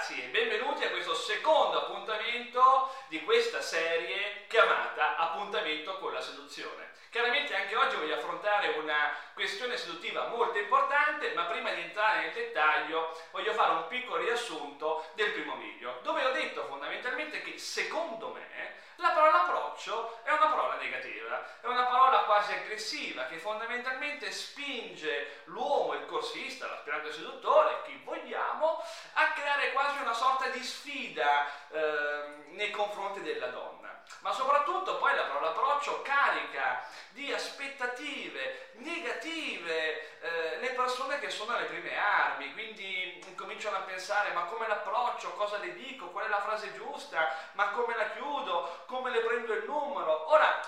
ragazzi e benvenuti a questo secondo appuntamento di questa serie chiamata Appuntamento con la seduzione. Chiaramente anche oggi voglio affrontare una questione seduttiva molto importante, ma prima di entrare nel dettaglio voglio fare un piccolo riassunto del primo video, dove ho detto fondamentalmente che secondo me la parola approccio è una parola negativa, è una parola quasi aggressiva che fondamentalmente spinge l'uomo, il corsista, l'aspirante seduttore, a creare quasi una sorta di sfida eh, nei confronti della donna. Ma soprattutto poi la parola approccio carica di aspettative negative eh, le persone che sono alle prime armi, quindi cominciano a pensare ma come l'approccio, cosa le dico, qual è la frase giusta, ma come la chiudo, come le prendo il numero. Ora,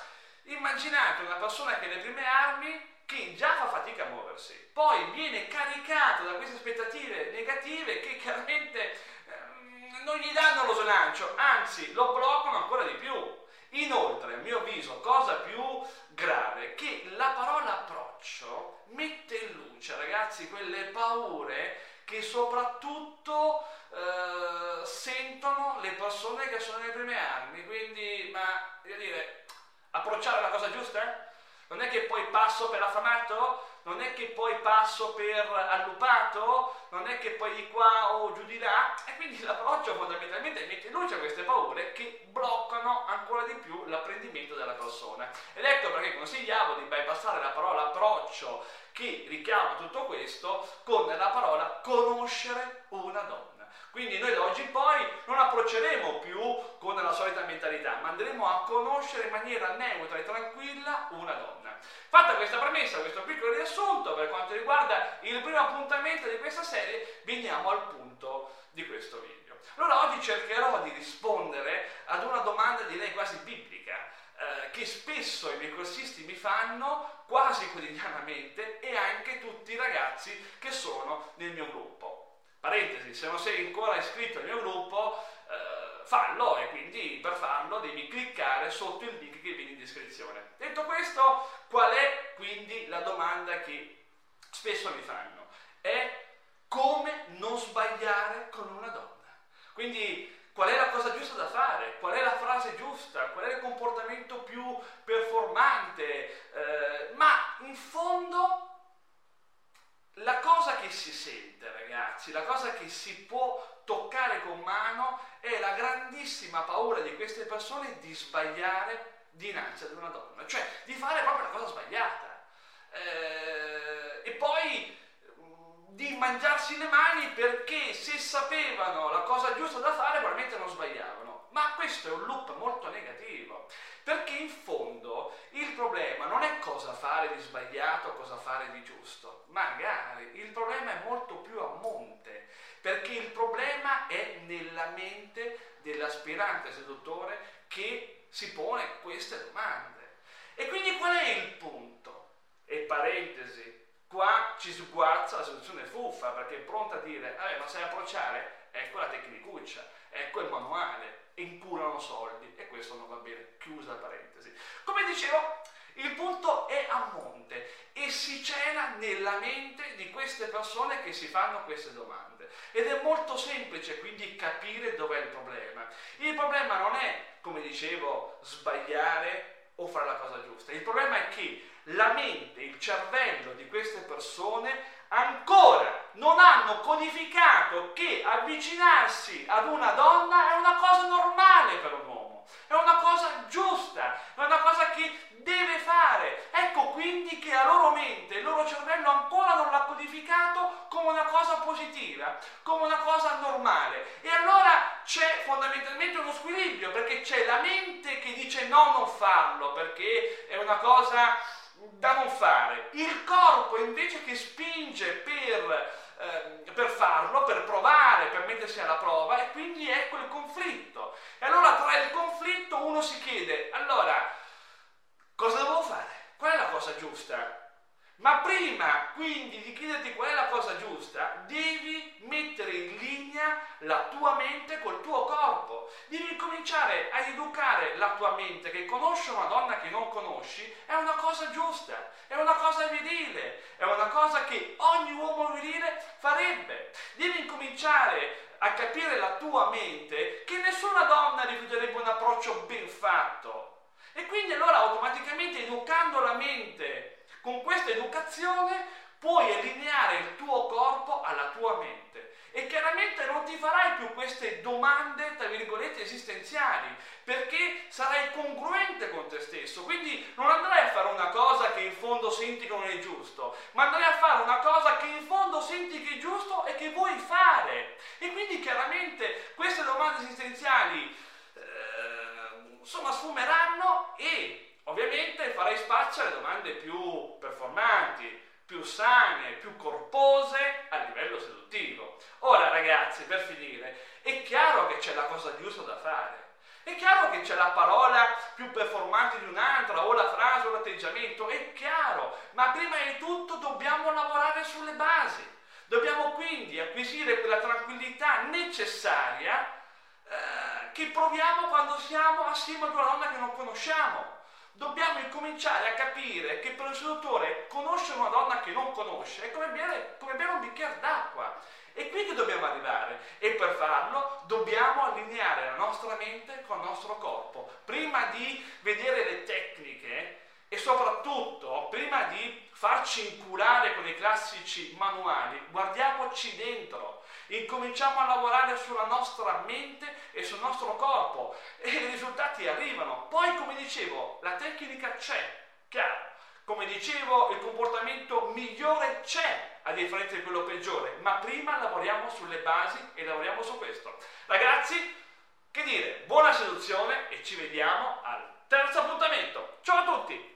immaginate una persona che alle prime armi che già fa fatica a muoversi, poi viene caricato da queste aspettative negative che chiaramente ehm, non gli danno lo slancio, anzi lo bloccano ancora di più. Inoltre, a mio avviso, cosa più grave, che la parola approccio mette in luce, ragazzi, quelle paure che soprattutto eh, sentono le persone che sono nelle prime armi. Quindi, ma, voglio dire, approcciare la cosa giusta? Non è che poi passo per affamato? Non è che poi passo per allupato? Non è che poi di qua o giù di là? E quindi l'approccio fondamentalmente mette in luce queste paure che bloccano ancora di più l'apprendimento della persona. Ed ecco perché consigliavo di bypassare la parola approccio che richiama tutto questo con la parola conoscere una donna. Quindi noi da oggi in poi non approcceremo più con la solita mentalità, ma andremo a conoscere in maniera neutra e tranquilla una donna. Fatta questa premessa, questo piccolo riassunto per quanto riguarda il primo appuntamento di questa serie, veniamo al punto di questo video. Allora oggi cercherò di rispondere ad una domanda direi quasi biblica eh, che spesso i miei corsisti mi fanno quasi quotidianamente e anche tutti i ragazzi che sono nel mio gruppo. Parentesi, se non sei ancora iscritto al mio gruppo, eh, fallo e quindi per farlo devi cliccare sotto il link che viene in descrizione. Detto questo, qual è quindi la domanda che spesso mi fanno? È come non sbagliare con una donna. Quindi qual è la cosa giusta da fare, qual è la frase giusta, qual è il comportamento più performante, eh, ma in fondo la cosa che si sente, ragazzi, la cosa che si può toccare con mano è la grandissima paura di queste persone di sbagliare dinanzi ad una donna, cioè di fare proprio la cosa sbagliata. Eh, e poi mm, di mangiarsi le mani perché se sapevano la cosa giusta da fare probabilmente non sbagliavano. Ma questo è un loop molto negativo. Perché in fondo il problema non è cosa fare di sbagliato, cosa fare di giusto, magari il problema è molto più a monte, perché il problema è nella mente dell'aspirante seduttore che si pone queste domande. E quindi qual è il punto? E parentesi, qua ci sguazza la soluzione fuffa perché è pronta a dire, eh, ma sai approcciare? Ecco la tecnicuccia, ecco il manuale, incurano soldi e questo non va bene, chiusa parentesi. Come dicevo, il punto è a monte nella mente di queste persone che si fanno queste domande ed è molto semplice quindi capire dov'è il problema. Il problema non è, come dicevo, sbagliare o fare la cosa giusta, il problema è che la mente, il cervello di queste persone ancora non hanno codificato che avvicinarsi ad una donna è una cosa normale per un uomo, è una cosa giusta, è una cosa che deve fare. Ecco quindi che il loro cervello ancora non l'ha codificato come una cosa positiva, come una cosa normale. E allora c'è fondamentalmente uno squilibrio, perché c'è la mente che dice no, non farlo, perché è una cosa da non fare, il corpo invece che spinge per, eh, per farlo, per provare, per mettersi alla prova e quindi ecco il conflitto. E allora tra il conflitto uno si chiede, allora, cosa devo fare? Qual è la cosa giusta? Ma prima quindi di chiederti qual è la cosa giusta, devi mettere in linea la tua mente col tuo corpo. Devi cominciare a educare la tua mente che conosce una donna che non conosci è una cosa giusta, è una cosa virile, è una cosa che ogni uomo virile farebbe. Devi incominciare a capire la tua mente che nessuna donna rifiuterebbe un approccio ben fatto. E quindi allora automaticamente educando la mente con questa educazione puoi allineare il tuo corpo alla tua mente. E chiaramente non ti farai più queste domande, tra virgolette, esistenziali, perché sarai congruente con te stesso, quindi non andrai a fare una cosa che in fondo senti che non è giusto, ma andrai a fare una cosa che in fondo senti che è giusto e che vuoi fare. E quindi chiaramente queste domande esistenziali eh, insomma sfumeranno e ovviamente farai spazio alle domande più performanti, più sane, più corpose a livello seduttivo. Ora ragazzi, per finire, è chiaro che c'è la cosa giusta da fare. È chiaro che c'è la parola più performante di un'altra, o la frase o l'atteggiamento, è chiaro, ma prima di tutto dobbiamo lavorare sulle basi. Dobbiamo quindi acquisire quella tranquillità necessaria eh, che proviamo quando siamo assieme ad una donna che non conosciamo dobbiamo incominciare a capire che per il seduttore conoscere una donna che non conosce è come bere, come bere un bicchiere d'acqua. E qui che dobbiamo arrivare. E per farlo dobbiamo allineare la nostra mente con il nostro corpo. Prima di vedere le tecniche e soprattutto prima di farci inculare con i classici manuali, guardiamoci dentro incominciamo a lavorare sulla nostra mente e sul nostro corpo e i risultati arrivano. Poi, come dicevo, la tecnica c'è, chiaro. Come dicevo, il comportamento migliore c'è a differenza di quello peggiore, ma prima lavoriamo sulle basi e lavoriamo su questo. Ragazzi, che dire, buona seduzione e ci vediamo al terzo appuntamento. Ciao a tutti!